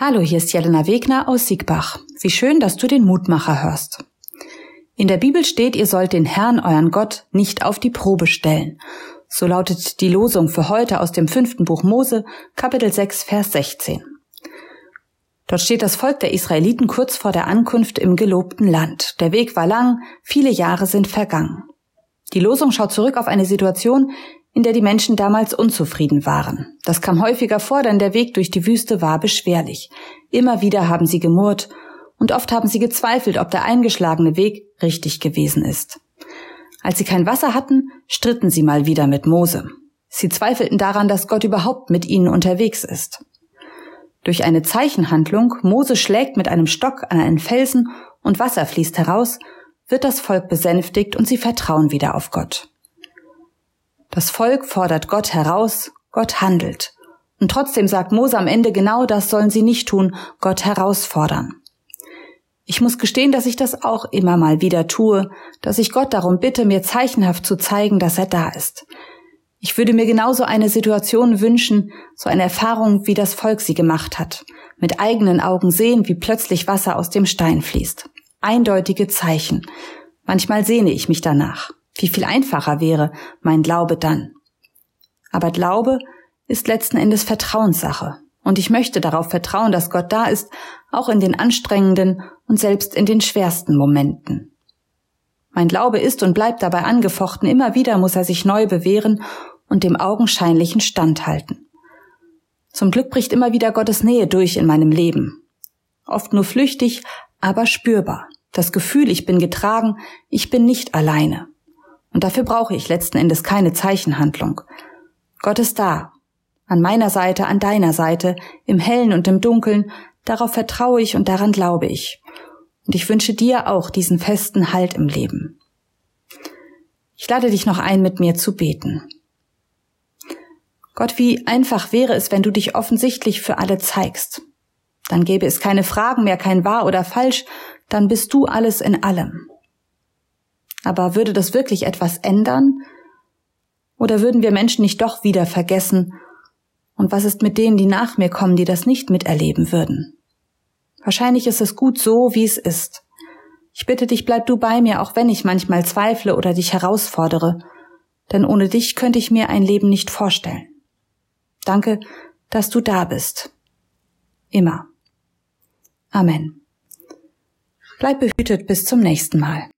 Hallo, hier ist Jelena Wegner aus Siegbach. Wie schön, dass du den Mutmacher hörst. In der Bibel steht, ihr sollt den Herrn, euren Gott, nicht auf die Probe stellen. So lautet die Losung für heute aus dem fünften Buch Mose, Kapitel 6, Vers 16. Dort steht das Volk der Israeliten kurz vor der Ankunft im gelobten Land. Der Weg war lang, viele Jahre sind vergangen. Die Losung schaut zurück auf eine Situation, in der die Menschen damals unzufrieden waren. Das kam häufiger vor, denn der Weg durch die Wüste war beschwerlich. Immer wieder haben sie gemurrt und oft haben sie gezweifelt, ob der eingeschlagene Weg richtig gewesen ist. Als sie kein Wasser hatten, stritten sie mal wieder mit Mose. Sie zweifelten daran, dass Gott überhaupt mit ihnen unterwegs ist. Durch eine Zeichenhandlung, Mose schlägt mit einem Stock an einen Felsen und Wasser fließt heraus, wird das Volk besänftigt und sie vertrauen wieder auf Gott. Das Volk fordert Gott heraus, Gott handelt. Und trotzdem sagt Mose am Ende genau das sollen sie nicht tun, Gott herausfordern. Ich muss gestehen, dass ich das auch immer mal wieder tue, dass ich Gott darum bitte, mir zeichenhaft zu zeigen, dass er da ist. Ich würde mir genauso eine Situation wünschen, so eine Erfahrung, wie das Volk sie gemacht hat. Mit eigenen Augen sehen, wie plötzlich Wasser aus dem Stein fließt. Eindeutige Zeichen. Manchmal sehne ich mich danach. Wie viel einfacher wäre mein Glaube dann. Aber Glaube ist letzten Endes Vertrauenssache. Und ich möchte darauf vertrauen, dass Gott da ist, auch in den anstrengenden und selbst in den schwersten Momenten. Mein Glaube ist und bleibt dabei angefochten, immer wieder muss er sich neu bewähren und dem Augenscheinlichen standhalten. Zum Glück bricht immer wieder Gottes Nähe durch in meinem Leben. Oft nur flüchtig, aber spürbar. Das Gefühl, ich bin getragen, ich bin nicht alleine. Und dafür brauche ich letzten Endes keine Zeichenhandlung. Gott ist da. An meiner Seite, an deiner Seite, im Hellen und im Dunkeln, darauf vertraue ich und daran glaube ich. Und ich wünsche dir auch diesen festen Halt im Leben. Ich lade dich noch ein, mit mir zu beten. Gott, wie einfach wäre es, wenn du dich offensichtlich für alle zeigst. Dann gäbe es keine Fragen mehr, kein wahr oder falsch, dann bist du alles in allem. Aber würde das wirklich etwas ändern? Oder würden wir Menschen nicht doch wieder vergessen? Und was ist mit denen, die nach mir kommen, die das nicht miterleben würden? Wahrscheinlich ist es gut so, wie es ist. Ich bitte dich, bleib du bei mir, auch wenn ich manchmal zweifle oder dich herausfordere, denn ohne dich könnte ich mir ein Leben nicht vorstellen. Danke, dass du da bist. Immer. Amen. Bleib behütet bis zum nächsten Mal.